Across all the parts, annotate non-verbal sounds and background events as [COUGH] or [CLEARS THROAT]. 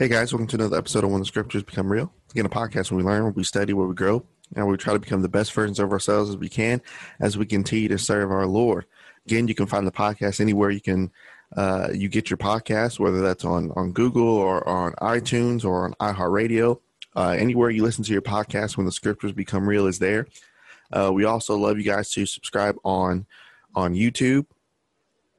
Hey guys, welcome to another episode of When the Scriptures Become Real. Again, a podcast where we learn, where we study, where we grow, and we try to become the best versions of ourselves as we can as we continue to serve our Lord. Again, you can find the podcast anywhere you can uh, you get your podcast, whether that's on on Google or on iTunes or on iHeartRadio. Uh, anywhere you listen to your podcast, when the Scriptures Become Real is there. Uh, we also love you guys to subscribe on on YouTube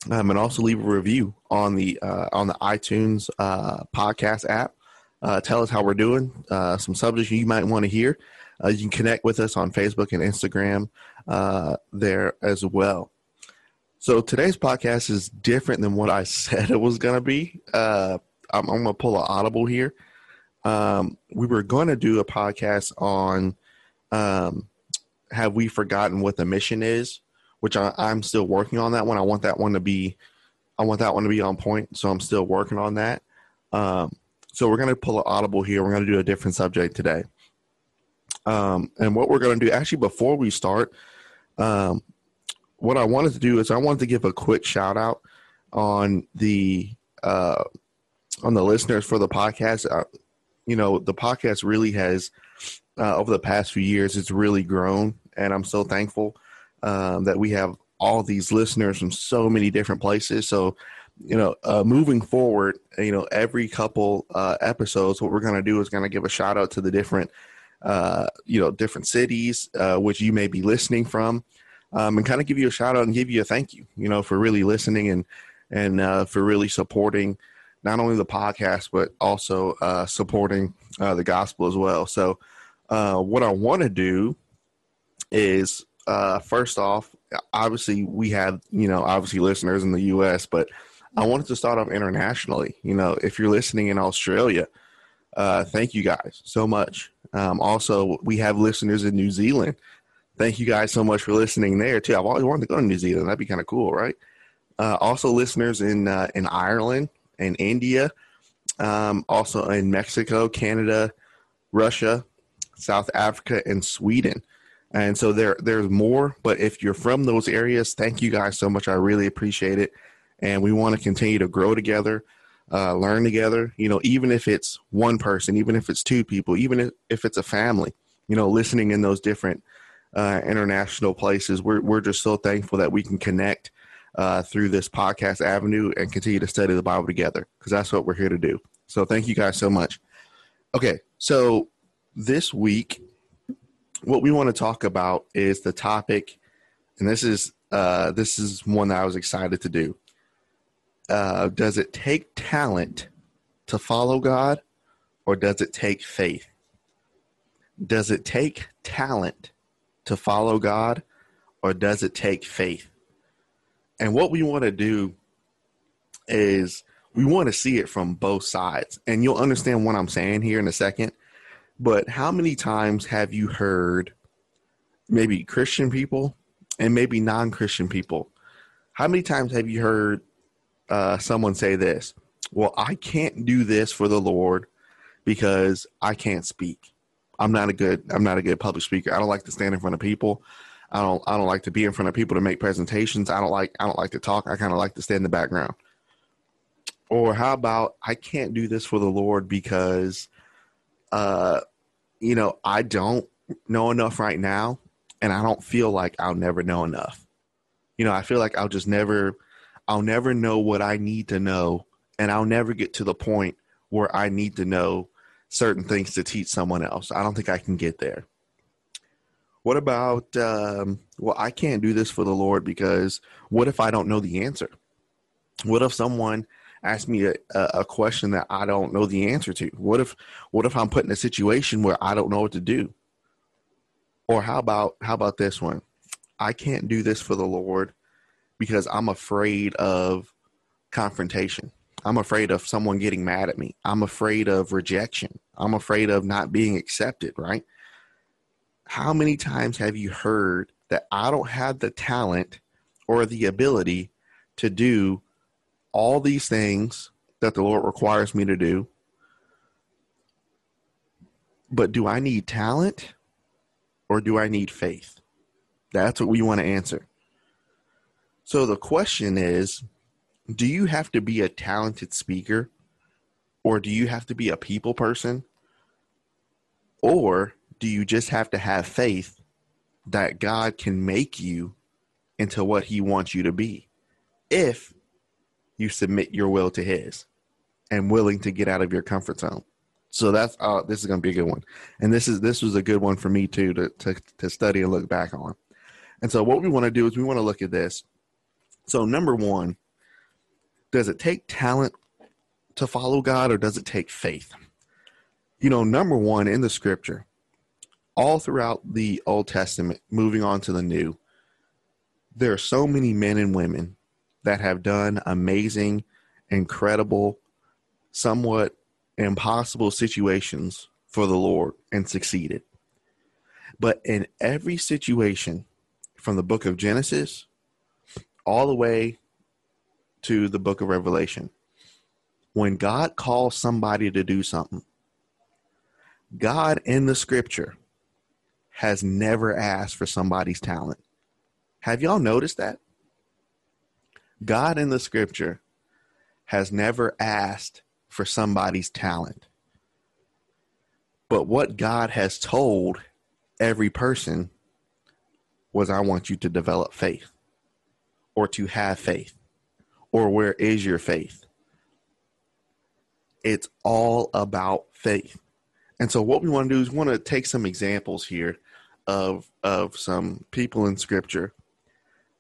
um, and also leave a review on the uh, on the iTunes uh, podcast app. Uh, tell us how we're doing, uh, some subjects you might want to hear. Uh, you can connect with us on Facebook and Instagram uh, there as well. So today's podcast is different than what I [LAUGHS] said it was going to be. I'm, I'm going to pull an audible here. Um, we were going to do a podcast on um, have we forgotten what the mission is which I, I'm still working on that one. I want that one to be, I want that one to be on point. So I'm still working on that. Um, so we're going to pull an audible here. We're going to do a different subject today. Um, and what we're going to do, actually, before we start, um, what I wanted to do is I wanted to give a quick shout out on the uh, on the listeners for the podcast. Uh, you know, the podcast really has uh, over the past few years, it's really grown, and I'm so thankful um, that we have all these listeners from so many different places. So, you know, uh, moving forward, you know, every couple uh, episodes, what we're going to do is going to give a shout out to the different, uh, you know, different cities uh, which you may be listening from, um, and kind of give you a shout out and give you a thank you, you know, for really listening and and uh, for really supporting not only the podcast but also uh, supporting the gospel as well. So, what I want to do is uh, first off, obviously we have you know obviously listeners in the U.S., but I wanted to start off internationally. You know, if you're listening in Australia, uh, thank you guys so much. Um, also, we have listeners in New Zealand. Thank you guys so much for listening there too. I've always wanted to go to New Zealand. That'd be kind of cool, right? Uh, also, listeners in uh, in Ireland and India, um, also in Mexico, Canada, Russia, South Africa, and Sweden. And so there there's more, but if you're from those areas, thank you guys so much. I really appreciate it. And we want to continue to grow together, uh, learn together, you know, even if it's one person, even if it's two people, even if, it's a family, you know, listening in those different uh, international places. We're, we're just so thankful that we can connect uh, through this podcast avenue and continue to study the Bible together because that's what we're here to do. So thank you guys so much. Okay, so this week what we want to talk about is the topic, and this is uh, this is one that I was excited to do. Uh, does it take talent to follow God, or does it take faith? Does it take talent to follow God, or does it take faith? And what we want to do is we want to see it from both sides. And you'll understand what I'm saying here in a second. But how many times have you heard maybe Christian people and maybe non Christian people? How many times have you heard uh, someone say this? Well, I can't do this for the Lord because I can't speak. I'm not a good I'm not a good public speaker. I don't like to stand in front of people. I don't I don't like to be in front of people to make presentations. I don't like I don't like to talk. I kind of like to stay in the background. Or how about I can't do this for the Lord because uh you know, I don't know enough right now, and I don't feel like I'll never know enough. You know, I feel like I'll just never, I'll never know what I need to know, and I'll never get to the point where I need to know certain things to teach someone else. I don't think I can get there. What about, um, well, I can't do this for the Lord because what if I don't know the answer? What if someone ask me a, a question that I don't know the answer to? What if what if I'm put in a situation where I don't know what to do? Or how about how about this one? I can't do this for the Lord because I'm afraid of confrontation. I'm afraid of someone getting mad at me. I'm afraid of rejection. I'm afraid of not being accepted, right? How many times have you heard that I don't have the talent or the ability to do all these things that the Lord requires me to do. But do I need talent or do I need faith? That's what we want to answer. So the question is do you have to be a talented speaker Or do you have to be a people person? Or do you just have to have faith that God can make you into what he wants you to be if you submit your will to his and willing to get out of your comfort zone? So that's uh, this is going to be a good one, and this is this was a good one for me too to to, to study and look back on. And so what we want to do is we want to look at this. So number one, does it take talent to follow God or does it take faith? You know, number one in the scripture, all throughout the Old Testament, moving on to the New, there are so many men and women that have done amazing, incredible, somewhat impossible situations for the Lord and succeeded. But in every situation, from the book of Genesis all the way to the book of Revelation, when God calls somebody to do something, God in the scripture has never asked for somebody's talent. Have y'all noticed that? God in the scripture has never asked for somebody's talent. But what God has told every person was, I want you to develop faith or to have faith or where is your faith? It's all about faith. And so what we want to do is want to take some examples here of of some people in scripture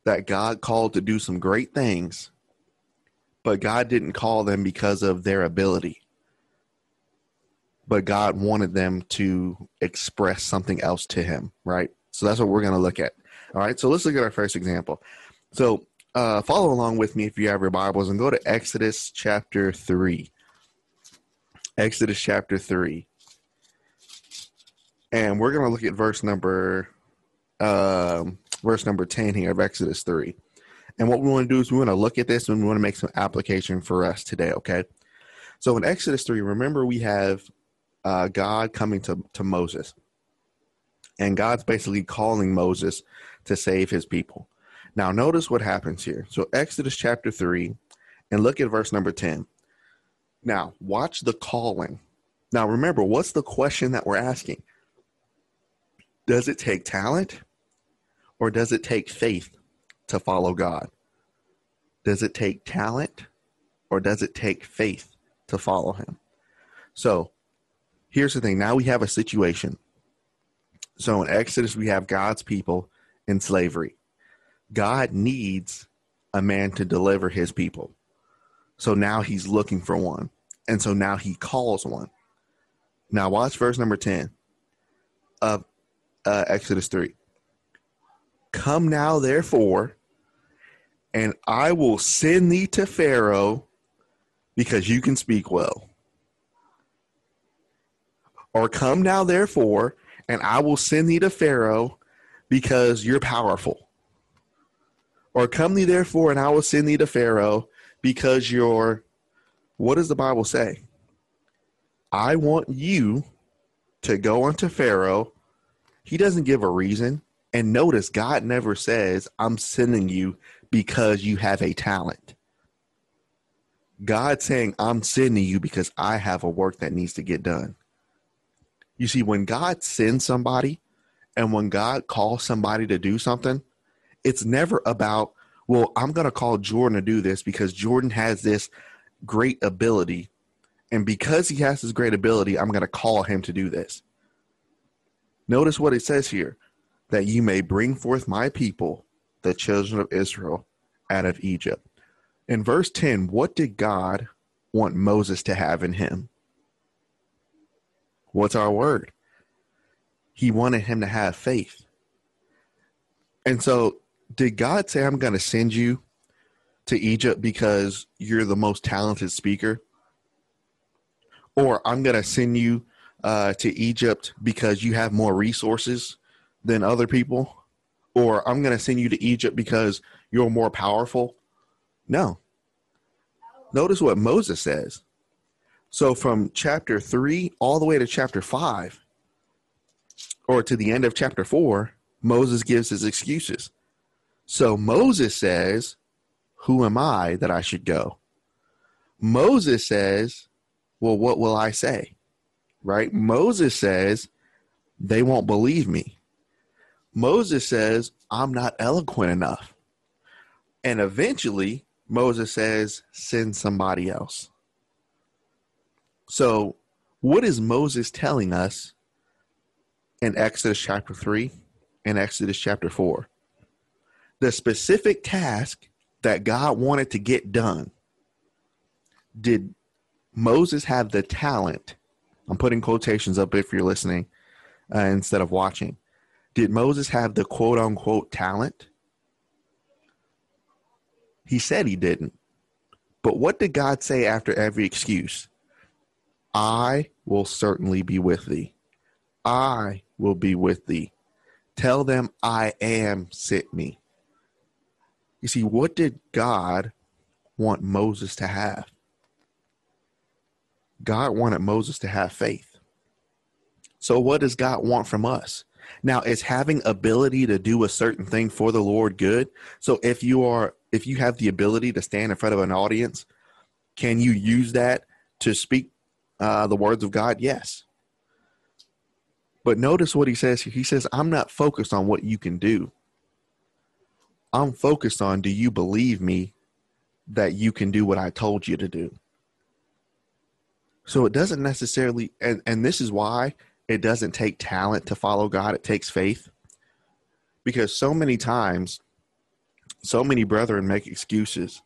that God called to do some great things but God didn't call them because of their ability. But God wanted them to express something else to Him, right? So that's what we're going to look at. All right, so let's look at our first example. So uh, follow along with me if you have your Bibles and go to Exodus chapter 3. Exodus chapter 3. And we're going to look at verse number um, verse number 10 here of Exodus 3. And what we want to do is we want to look at this and we want to make some application for us today, okay? So in Exodus 3, remember we have uh, God coming to, to Moses. And God's basically calling Moses to save his people. Now, notice what happens here. So, Exodus chapter 3, and look at verse number 10. Now, watch the calling. Now, remember, what's the question that we're asking? Does it take talent or does it take faith to follow God? Does it take talent or does it take faith to follow Him? So here's the thing now we have a situation. So in Exodus, we have God's people in slavery. God needs a man to deliver his people. So now he's looking for one. And so now he calls one. Now watch verse number 10 of uh, Exodus 3. Come now, therefore, and I will send thee to Pharaoh because you can speak well. Or come now, therefore, and I will send thee to Pharaoh because you're powerful. Or come thee, therefore, and I will send thee to Pharaoh because you're, what does the Bible say? I want you to go unto Pharaoh. He doesn't give a reason. And notice, God never says, I'm sending you because you have a talent. God saying, I'm sending you because I have a work that needs to get done. You see, when God sends somebody and when God calls somebody to do something, it's never about, well, I'm going to call Jordan to do this because Jordan has this great ability. And because he has this great ability, I'm going to call him to do this. Notice what it says here that you may bring forth my people the children of Israel out of Egypt. In verse 10, what did God want Moses to have in him? What's our word? He wanted him to have faith. And so, did God say, I'm going to send you to Egypt because you're the most talented speaker? Or I'm going to send you uh, to Egypt because you have more resources than other people? or I'm going to send you to Egypt because you're more powerful. No. Notice what Moses says. So from chapter 3 all the way to chapter 5, or to the end of chapter 4, Moses gives his excuses. So Moses says, Who am I that I should go? Moses says, well, what will I say? Right? Moses says, they won't believe me. Moses says, I'm not eloquent enough. And eventually, Moses says, send somebody else. So, what is Moses telling us in Exodus chapter 3 and Exodus chapter 4? The specific task that God wanted to get done. Did Moses have the talent? I'm putting quotations up if you're listening uh, instead of watching. Did Moses have the quote unquote talent? He said he didn't. But what did God say after every excuse? I will certainly be with thee. I will be with thee. Tell them I am sent me. You see, what did God want Moses to have? God wanted Moses to have faith. So, what does God want from us? Now, is having ability to do a certain thing for the Lord good? So, if you are, if you have the ability to stand in front of an audience, can you use that to speak uh, the words of God? Yes. But notice what he says here. He says, I'm not focused on what you can do. I'm focused on do you believe me that you can do what I told you to do? So it doesn't necessarily, and, and this is why it doesn't take talent to follow God, it takes faith. Because so many times, so many brethren make excuses.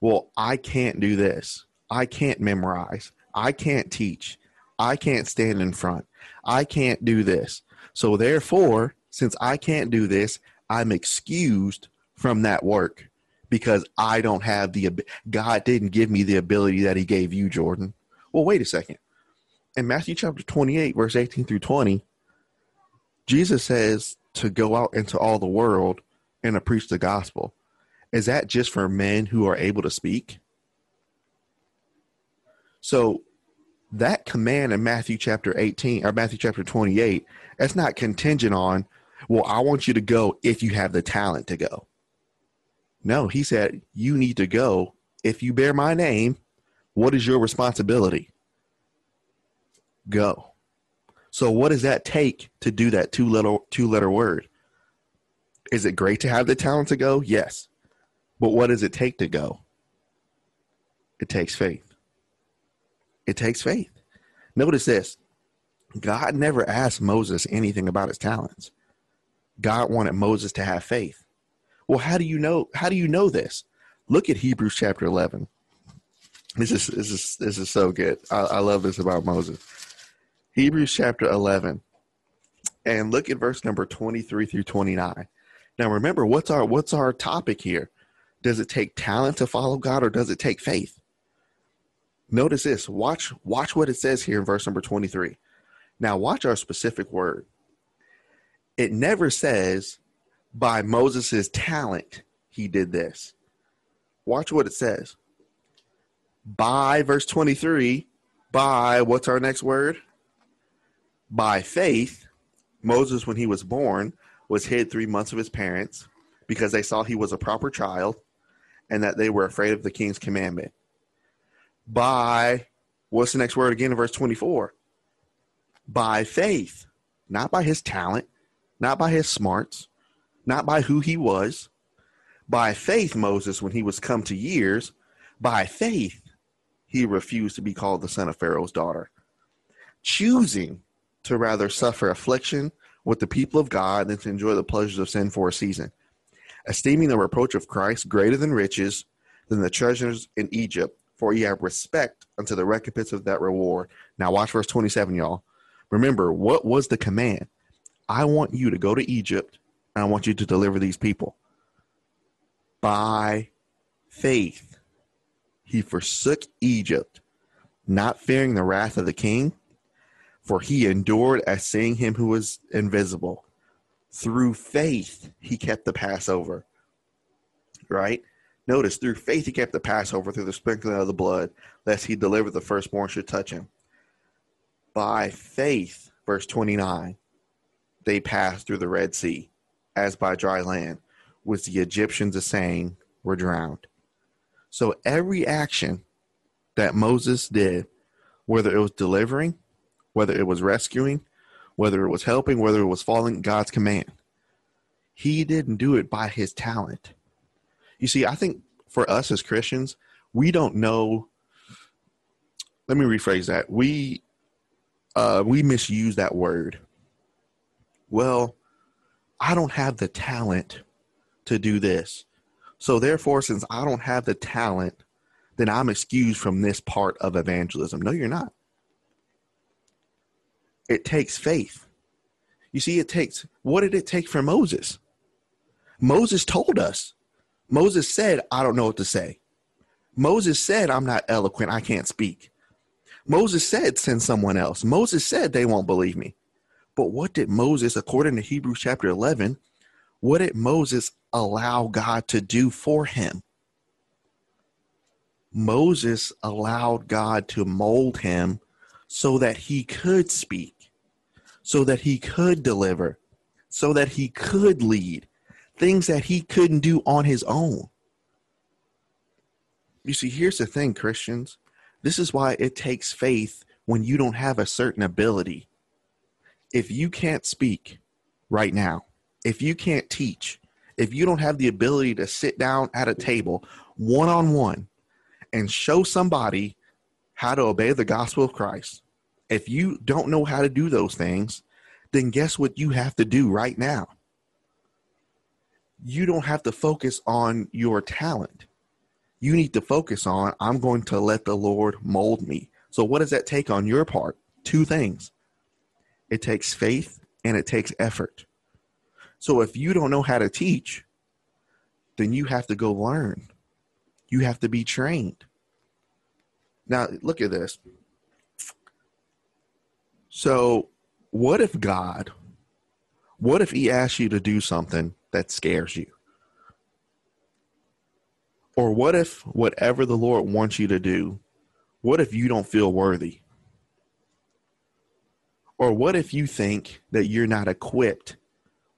Well, I can't do this. I can't memorize. I can't teach. I can't stand in front. I can't do this. So, therefore, since I can't do this, I'm excused from that work because I don't have the God didn't give me the ability that He gave you, Jordan. Well, wait a second. In Matthew chapter 28, verse 18 through 20, Jesus says to go out into all the world and to preach the gospel. Is that just for men who are able to speak? So that command in Matthew chapter 18 or Matthew chapter 28, that's not contingent on, well, I want you to go if you have the talent to go. No, he said, You need to go. If you bear my name, what is your responsibility? Go. So what does that take to do that two little two letter word? Is it great to have the talent to go? Yes. But what does it take to go? It takes faith. It takes faith. Notice this. God never asked Moses anything about his talents. God wanted Moses to have faith. Well, how do you know? How do you know this? Look at Hebrews chapter eleven. This is this is this is so good. I, I love this about Moses. Hebrews chapter eleven, and look at verse number twenty three through twenty nine. Now, remember what's our what's our topic here? Does it take talent to follow God, or does it take faith? Notice this. Watch watch what it says here in verse number twenty three. Now, watch our specific word. It never says by Moses' talent, he did this. Watch what it says. By verse 23, by what's our next word? By faith, Moses, when he was born, was hid three months of his parents because they saw he was a proper child and that they were afraid of the king's commandment. By what's the next word again in verse 24? By faith, not by his talent, not by his smarts, not by who he was. By faith, Moses, when he was come to years, by faith, he refused to be called the son of Pharaoh's daughter, choosing to rather suffer affliction with the people of God than to enjoy the pleasures of sin for a season, esteeming the reproach of Christ greater than riches, than the treasures in Egypt, for ye have respect unto the recompense of that reward. Now, watch verse 27, y'all. Remember, what was the command? I want you to go to Egypt and I want you to deliver these people. By faith, he forsook Egypt, not fearing the wrath of the king, for he endured as seeing him who was invisible. Through faith, he kept the Passover. Right? Notice, through faith, he kept the Passover through the sprinkling of the blood, lest he deliver the firstborn should touch him. By faith, verse 29, they passed through the Red Sea as by dry land, which the Egyptians are saying were drowned. So every action that Moses did whether it was delivering, whether it was rescuing, whether it was helping, whether it was following God's command. He didn't do it by his talent. You see, I think for us as Christians, we don't know. Let me rephrase that. We uh, we misuse that word. Well, I don't have the talent to do this. So therefore, since I don't have the talent, then I'm excused from this part of evangelism. No, you're not. It takes faith. You see, it takes what did it take for Moses? Moses told us. Moses said, I don't know what to say. Moses said, I'm not eloquent. I can't speak. Moses said, send someone else. Moses said, they won't believe me. But what did Moses, according to Hebrews chapter 11, what did Moses allow God to do for him? Moses allowed God to mold him so that he could speak, so that he could deliver, so that he could lead things that he couldn't do on his own. You see, here's the thing, Christians. This is why it takes faith when you don't have a certain ability. If you can't speak right now, if you can't teach, if you don't have the ability to sit down at a table one on one and show somebody how to obey the gospel of Christ, if you don't know how to do those things, then guess what you have to do right now? You don't have to focus on your talent. You need to focus on, I'm going to let the Lord mold me. So, what does that take on your part? Two things it takes faith and it takes effort. So, if you don't know how to teach, then you have to go learn. You have to be trained. Now, look at this. So, what if God, what if He asks you to do something that scares you? Or what if whatever the Lord wants you to do, what if you don't feel worthy? Or what if you think that you're not equipped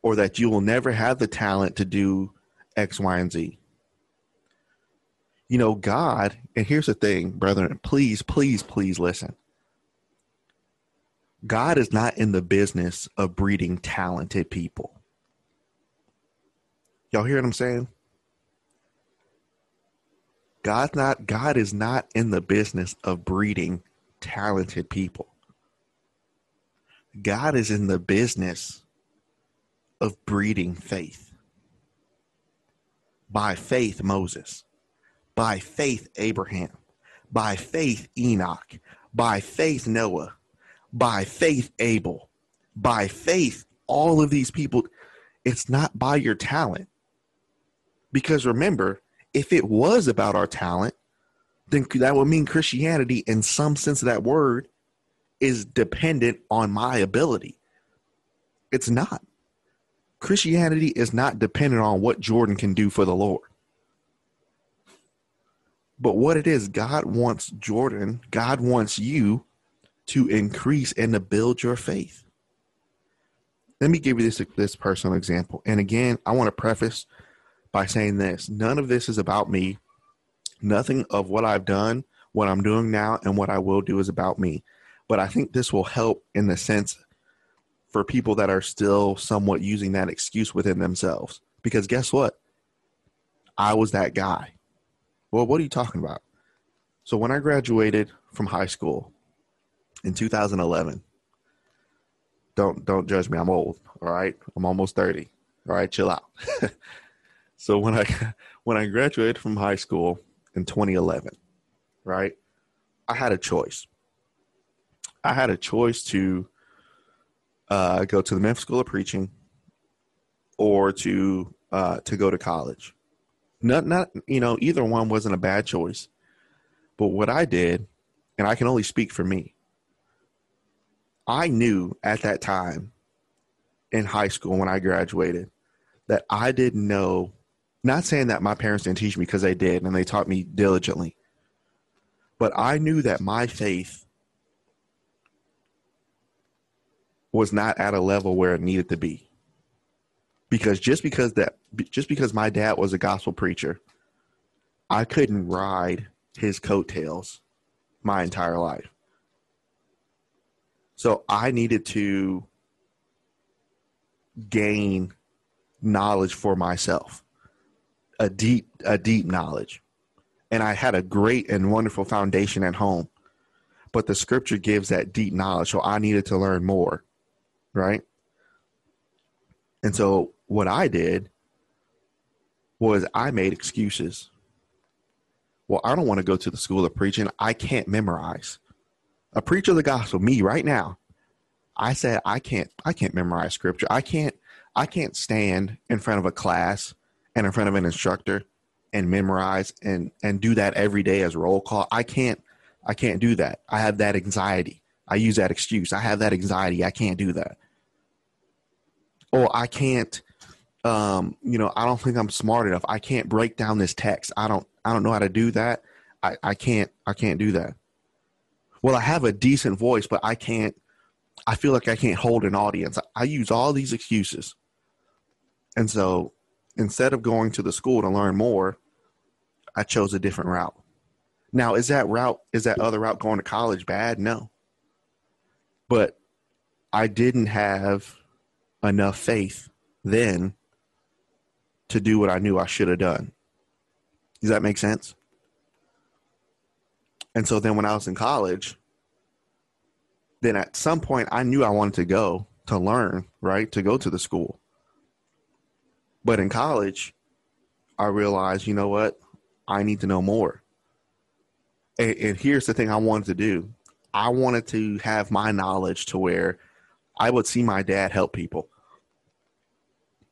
or that you will never have the talent to do X, Y, and Z? You know, God, and here's the thing, brethren, please, please, please listen. God is not in the business of breeding talented people. Y'all hear what I'm saying? God's not God is not in the business of breeding talented people. God is in the business of breeding faith. By faith Moses, by faith Abraham, by faith Enoch, by faith Noah, by faith Abel, by faith all of these people it's not by your talent. Because remember, if it was about our talent, then that would mean Christianity, in some sense of that word, is dependent on my ability. It's not. Christianity is not dependent on what Jordan can do for the Lord. But what it is, God wants Jordan, God wants you to increase and to build your faith. Let me give you this this personal example. And again, I want to preface by saying this none of this is about me. Nothing of what I've done, what I'm doing now, and what I will do is about me. But I think this will help in the sense for people that are still somewhat using that excuse within themselves. Because guess what? I was that guy. Well, what are you talking about? So when I graduated from high school in 2011, don't don't judge me. I'm old. All right, I'm almost 30. All right, chill out. [LAUGHS] So when I [LAUGHS] when I graduated from high school in 2011, right, I had a choice. I had a choice to uh, go to the Memphis School of Preaching or to uh, to go to college. Not not you know either one wasn't a bad choice, but what I did, and I can only speak for me. I knew at that time in high school when I graduated that I didn't know not saying that my parents didn't teach me because they did and they taught me diligently. But I knew that my faith was not at a level where it needed to be. Because just because that just because my dad was a gospel preacher, I couldn't ride his coattails my entire life. So I needed to gain knowledge for myself, a deep, a deep knowledge. And I had a great and wonderful foundation at home. But the scripture gives that deep knowledge. So I needed to learn more. Right. And so what I did was I made excuses. Well, I don't want to go to the school of preaching. I can't memorize. A preacher of the gospel, me right now, I said I can't I can't memorize scripture. I can't I can't stand in front of a class and in front of an instructor and memorize and and do that every day as roll call. I can't I can't do that. I have that anxiety. I use that excuse. I have that anxiety. I can't do that. Or I can't um, you know, I don't think I'm smart enough. I can't break down this text. I don't I don't know how to do that. I, I can't I can't do that. Well, I have a decent voice, but I can't I feel like I can't hold an audience. I, use all these excuses. And so instead of going to the school to learn more, I chose a different route. Now, is that route, is that other route going to college bad? No. But I didn't have enough faith then to do what I knew I should have done. Does that make sense? And so then when I was in college, then at some point I knew I wanted to go to learn, right? To go to the school. But in college, I realized, you know what? I need to know more. And, and here's the thing I wanted to do I wanted to have my knowledge to where I would see my dad help people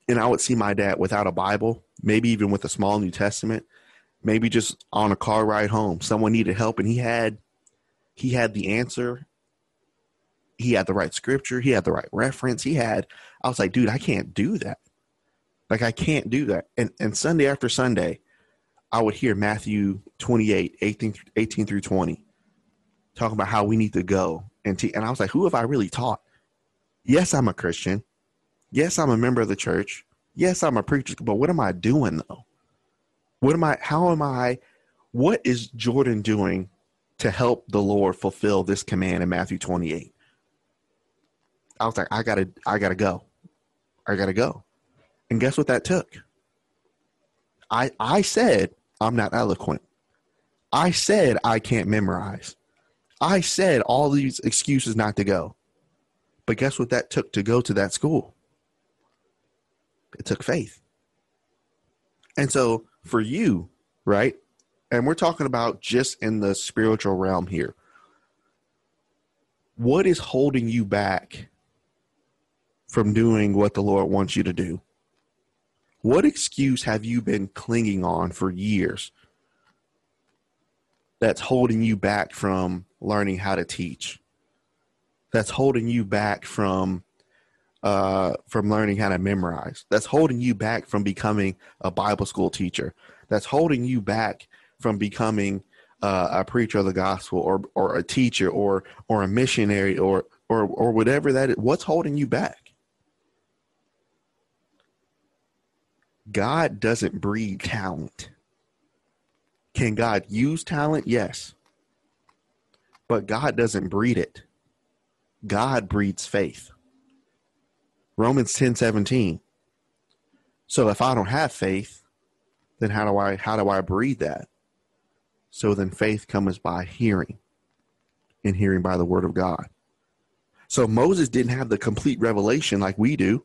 and I would see my dad without a Bible, maybe even with a small New Testament, maybe just on a car ride home. Someone needed help and he had he had the answer. He had the right scripture, he had the right reference. He had I was like, dude, I can't do that. Like I can't do that. And and Sunday after Sunday, I would hear Matthew 28, 18, 18 through 20, talking about how we need to go. And, te- and I was like, who have I really taught? Yes, I'm a Christian. Yes, I'm a member of the church. Yes, I'm a preacher, but what am I doing though? What am I, how am I, what is Jordan doing to help the Lord fulfill this command in Matthew 28? I was like, I gotta, I gotta go. I gotta go. And guess what that took? I, I said, I'm not eloquent. I said, I can't memorize. I said all these excuses not to go. But guess what that took to go to that school? It took faith. And so for you, right? And we're talking about just in the spiritual realm here. What is holding you back from doing what the Lord wants you to do? What excuse have you been clinging on for years that's holding you back from learning how to teach? That's holding you back from uh, from learning how to memorize. That's holding you back from becoming a Bible school teacher. That's holding you back from becoming uh, a preacher of the gospel or or a teacher or or a missionary or or or whatever that is. What's holding you back? God doesn't breed talent. Can God use talent? Yes. But God doesn't breed it. God breeds faith. Romans 10 17. So if I don't have faith, then how do I how do I breathe that? So then faith comes by hearing, and hearing by the word of God. So Moses didn't have the complete revelation like we do.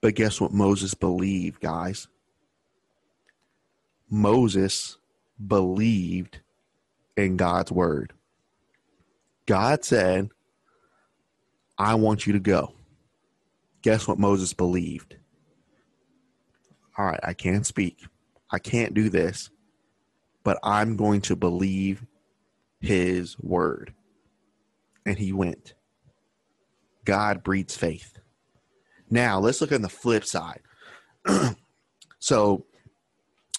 But guess what Moses believed, guys? Moses believed in God's word. God said, I want you to go. Guess what Moses believed? All right, I can't speak. I can't do this, but I'm going to believe his word. And he went. God breeds faith. Now, let's look on the flip side. [CLEARS THROAT] so,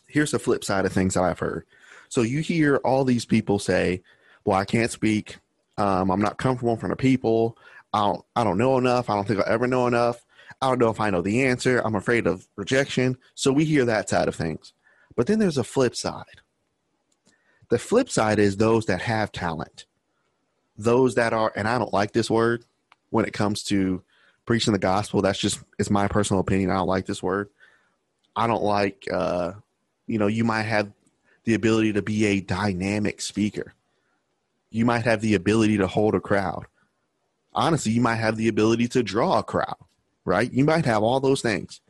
here's the flip side of things that I've heard. So, you hear all these people say, Well, I can't speak. Um, I'm not comfortable in front of people. I don't I don't know enough. I don't think I'll ever know enough. I don't know if I know the answer. I'm afraid of rejection. So we hear that side of things. But then there's a flip side. The flip side is those that have talent, those that are, and I don't like this word when it comes to preaching the gospel. That's just, it's my personal opinion. I don't like this word. I don't like, uh, you know, you might have the ability to be a dynamic speaker. You might have the ability to hold a crowd. Honestly, you might have the ability to draw a crowd, right? You might have all those things.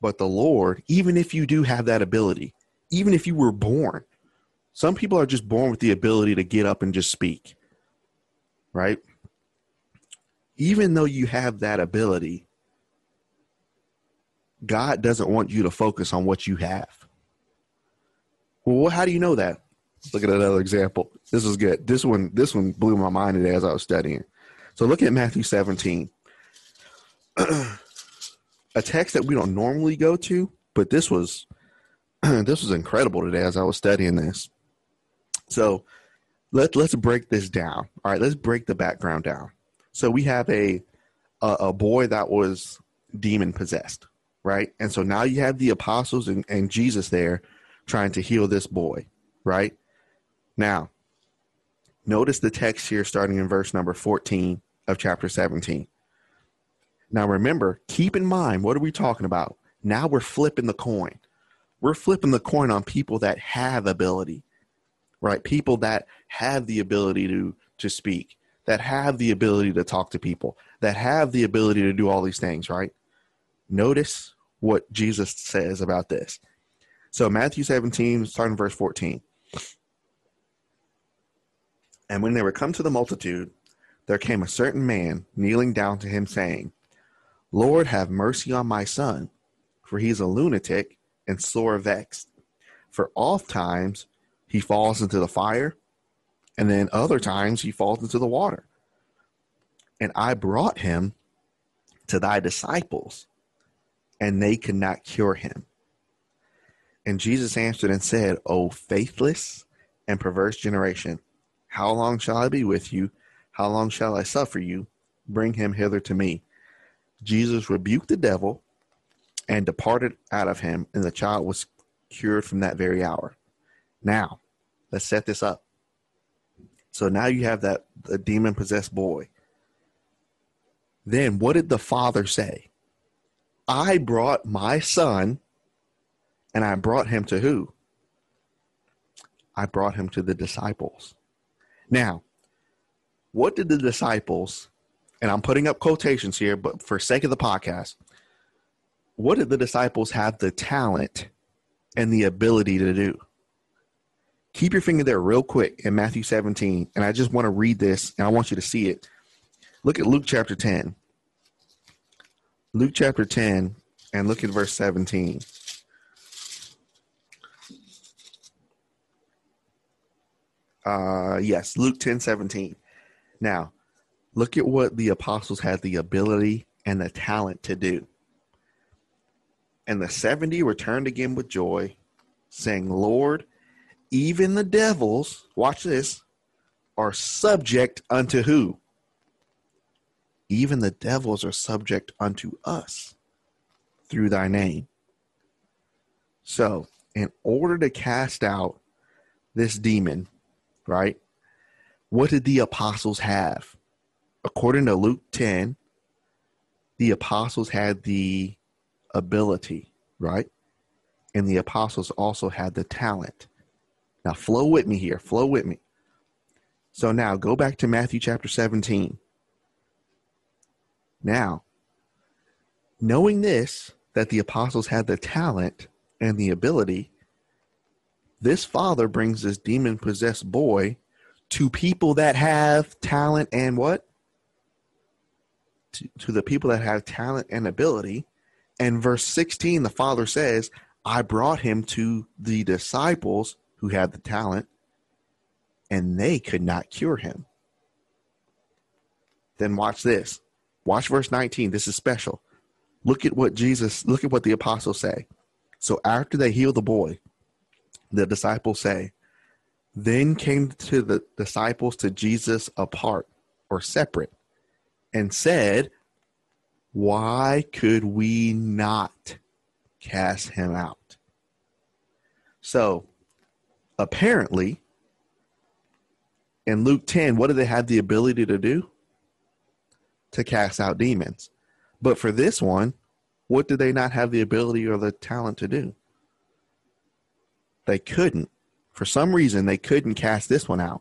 But the Lord, even if you do have that ability, even if you were born, some people are just born with the ability to get up and just speak, right? Even though you have that ability, God doesn't want you to focus on what you have. Well, how do you know that? Let's look at another example. This is good. This one, this one blew my mind today as I was studying. So look at Matthew 17. [CLEARS THROAT] a text that we don't normally go to, but this was [CLEARS THROAT] this was incredible today as I was studying this. So let let's break this down. All right, let's break the background down. So we have a a, a boy that was demon possessed, right? And so now you have the apostles and, and Jesus there trying to heal this boy, right? Now, notice the text here starting in verse number 14 of chapter 17. Now remember, keep in mind, what are we talking about? Now we're flipping the coin. We're flipping the coin on people that have ability, right? People that have the ability to to speak, that have the ability to talk to people, that have the ability to do all these things, right? Notice what Jesus says about this. So Matthew 17, starting verse 14. And when they were come to the multitude, there came a certain man kneeling down to him, saying, Lord, have mercy on my son, for he is a lunatic and sore vexed. For oft times he falls into the fire, and then other times he falls into the water. And I brought him to thy disciples, and they could not cure him. And Jesus answered and said, O faithless and perverse generation, how long shall I be with you? How long shall I suffer you? Bring him hither to me. Jesus rebuked the devil and departed out of him, and the child was cured from that very hour. Now, let's set this up. So now you have that the demon possessed boy. Then what did the father say? I brought my son and I brought him to who? I brought him to the disciples. Now, what did the disciples and I'm putting up quotations here, but for sake of the podcast, what did the disciples have the talent and the ability to do? Keep your finger there real quick in Matthew 17, and I just want to read this and I want you to see it. Look at Luke chapter 10. Luke chapter 10, and look at verse 17. Uh, yes, Luke 10 17. Now, Look at what the apostles had the ability and the talent to do. And the 70 returned again with joy, saying, Lord, even the devils, watch this, are subject unto who? Even the devils are subject unto us through thy name. So, in order to cast out this demon, right, what did the apostles have? according to Luke 10, the apostles had the ability, right? And the apostles also had the talent. Now, flow with me here. Flow with me. So now go back to Matthew chapter 17. Now, knowing this, that the apostles had the talent and the ability, this father brings this demon possessed boy to people that have talent and what? to, to the people that have talent and ability. And verse 16, the Father says, I brought him to the disciples who had the talent, and they could not cure him. Then watch this. Watch verse 19. This is special. Look at what Jesus, look at what the apostles say. So after they heal the boy, the disciples say, Then came to the disciples to Jesus apart or separate and said, Why could we not cast him out? So apparently, In Luke 10, what do they have the ability to do? To cast out demons. But for this one, what did they not have the ability or the talent to do? They couldn't. For some reason, they couldn't cast this one out.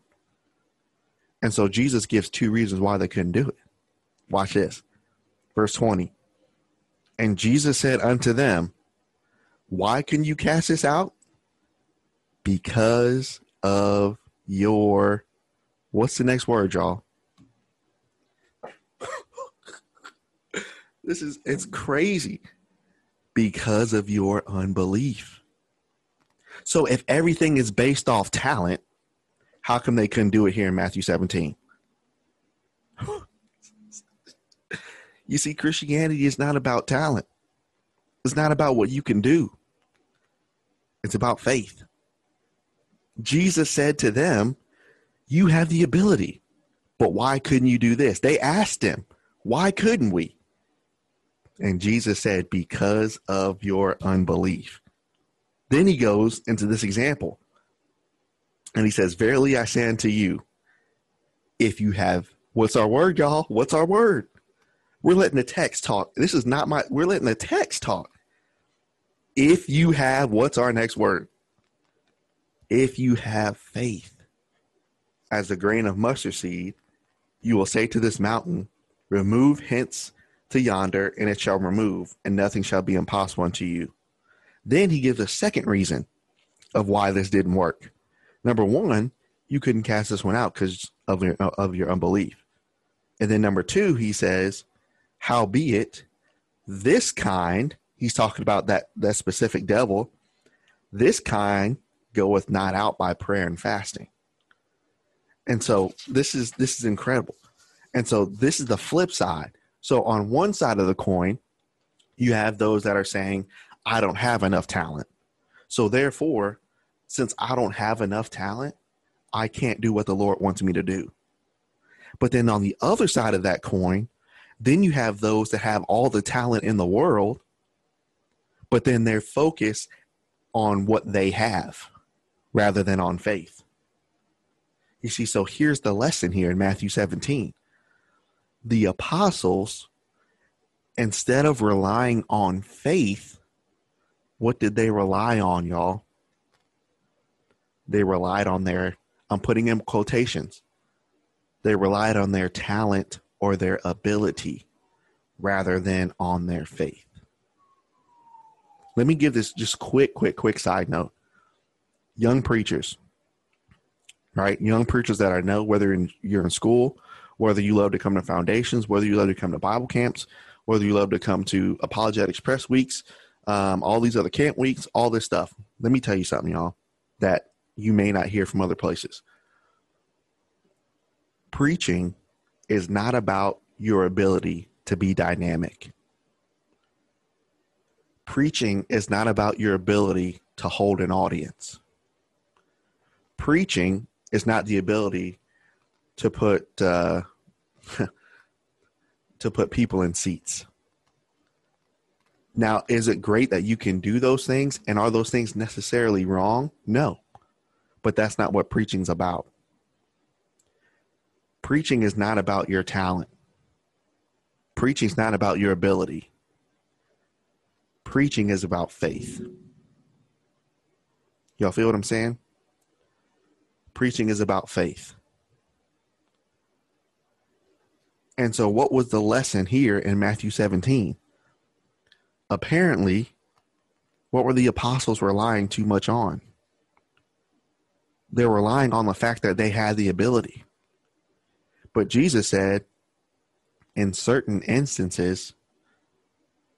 And so Jesus gives two reasons why they couldn't do it. Watch this. Verse 20. And Jesus said unto them, Why can you cast this out? Because of your, what's the next word, y'all? [LAUGHS] this is, it's crazy. Because of your unbelief. So if everything is based off talent, how come they couldn't do it here in Matthew 17? [LAUGHS] you see, Christianity is not about talent. It's not about what you can do. It's about faith. Jesus said to them, You have the ability, but why couldn't you do this? They asked him, Why couldn't we? And Jesus said, Because of your unbelief. Then he goes into this example. And he says, Verily I say unto you, if you have, what's our word, y'all? What's our word? We're letting the text talk. This is not my, we're letting the text talk. If you have, what's our next word? If you have faith as a grain of mustard seed, you will say to this mountain, Remove hence to yonder, and it shall remove, and nothing shall be impossible unto you. Then he gives a second reason of why this didn't work. Number one, you couldn't cast this one out because of your of your unbelief. And then number two, he says, Howbeit, this kind, he's talking about that that specific devil, this kind goeth not out by prayer and fasting. And so this is this is incredible. And so this is the flip side. So on one side of the coin, you have those that are saying, I don't have enough talent. So therefore, since I don't have enough talent, I can't do what the Lord wants me to do. But then on the other side of that coin, then you have those that have all the talent in the world, but then they're focused on what they have rather than on faith. You see, so here's the lesson here in Matthew 17. The apostles, instead of relying on faith, what did they rely on, y'all? They relied on their, I'm putting in quotations, they relied on their talent or their ability rather than on their faith. Let me give this just quick, quick, quick side note. Young preachers, right? Young preachers that I know, whether in, you're in school, whether you love to come to foundations, whether you love to come to Bible camps, whether you love to come to Apologetics Press Weeks, um, all these other camp weeks, all this stuff. Let me tell you something, y'all, that you may not hear from other places. Preaching is not about your ability to be dynamic. Preaching is not about your ability to hold an audience. Preaching is not the ability to put uh, [LAUGHS] to put people in seats. Now, is it great that you can do those things? And are those things necessarily wrong? No. But that's not what preaching's about. Preaching is not about your talent. Preaching is not about your ability. Preaching is about faith. Y'all feel what I'm saying? Preaching is about faith. And so, what was the lesson here in Matthew 17? Apparently, what were the apostles relying too much on? They're relying on the fact that they had the ability. But Jesus said, in certain instances,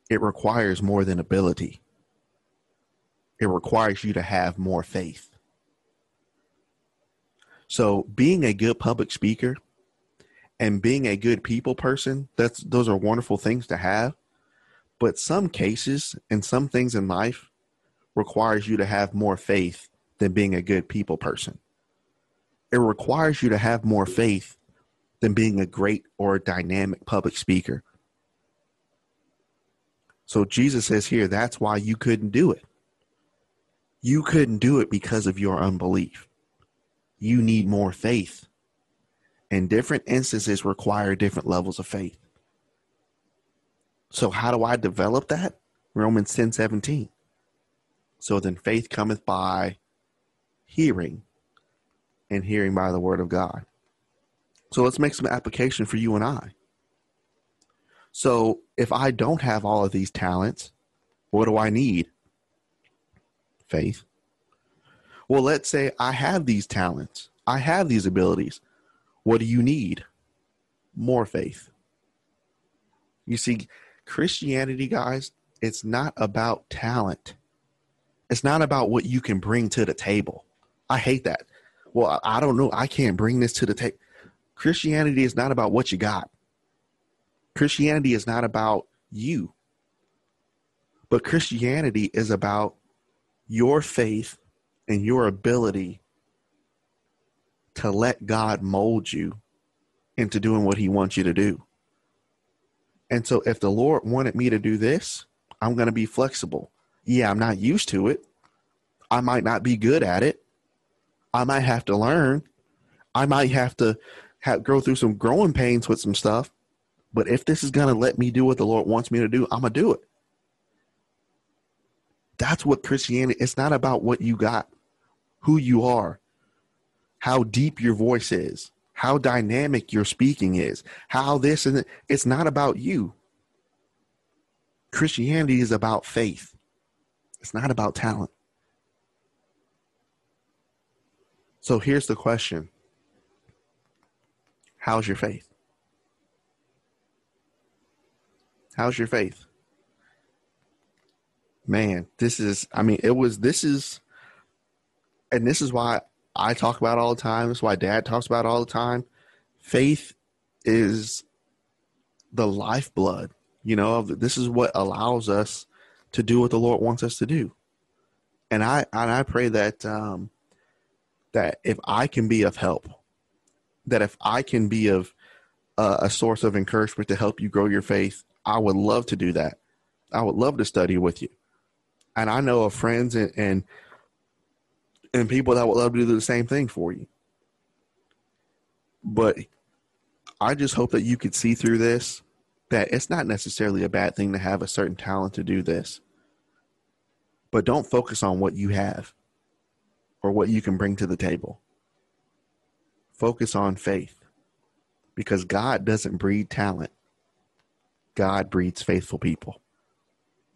it requires more than ability. It requires you to have more faith. So, being a good public speaker and being a good people person, that's those are wonderful things to have. But some cases and some things in life requires you to have more faith than being a good people person. It requires you to have more faith than being a great or a dynamic public speaker. So Jesus says here, that's why you couldn't do it. You couldn't do it because of your unbelief. You need more faith and different instances require different levels of faith. So, how do I develop that? Romans 10 17. So then faith cometh by hearing, and hearing by the word of God. So let's make some application for you and I. So if I don't have all of these talents, what do I need? Faith. Well, let's say I have these talents, I have these abilities. What do you need? More faith. You see, Christianity, guys, it's not about talent. It's not about what you can bring to the table. I hate that. Well, I don't know. I can't bring this to the table. Christianity is not about what you got. Christianity is not about you. But Christianity is about your faith and your ability to let God mold you into doing what he wants you to do. And so if the Lord wanted me to do this, I'm going to be flexible. Yeah, I'm not used to it. I might not be good at it. I might have to learn. I might have to have, go through some growing pains with some stuff. But if this is going to let me do what the Lord wants me to do, I'm going to do it. That's what Christianity it's not about what you got, who you are, how deep your voice is, how dynamic your speaking is, how this and it's not about you. Christianity is about faith. It's not about talent. So here's the question How's your faith? How's your faith? Man, this is, I mean, it was, this is, and this is why I talk about all the time. This is why dad talks about all the time. Faith is the lifeblood, you know, this is what allows us to do what the Lord wants us to do. And I, and I pray that, um, that if I can be of help, that if I can be of uh, a source of encouragement to help you grow your faith, I would love to do that. I would love to study with you. And I know of friends and, and and people that would love to do the same thing for you. But I just hope that you could see through this that it's not necessarily a bad thing to have a certain talent to do this. But don't focus on what you have or what you can bring to the table. Focus on faith because God doesn't breed talent, God breeds faithful people.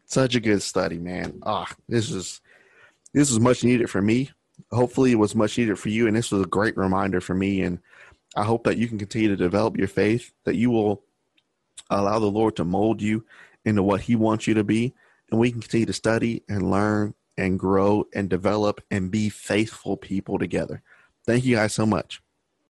Such a good study, man. Ah, this is this is much needed for me. Hopefully, it was much needed for you, and this was a great reminder for me. And I hope that you can continue to develop your faith, that you will allow the Lord to mold you into what He wants you to be, and we can continue to study and learn and grow and develop and be faithful people together. Thank you guys so much.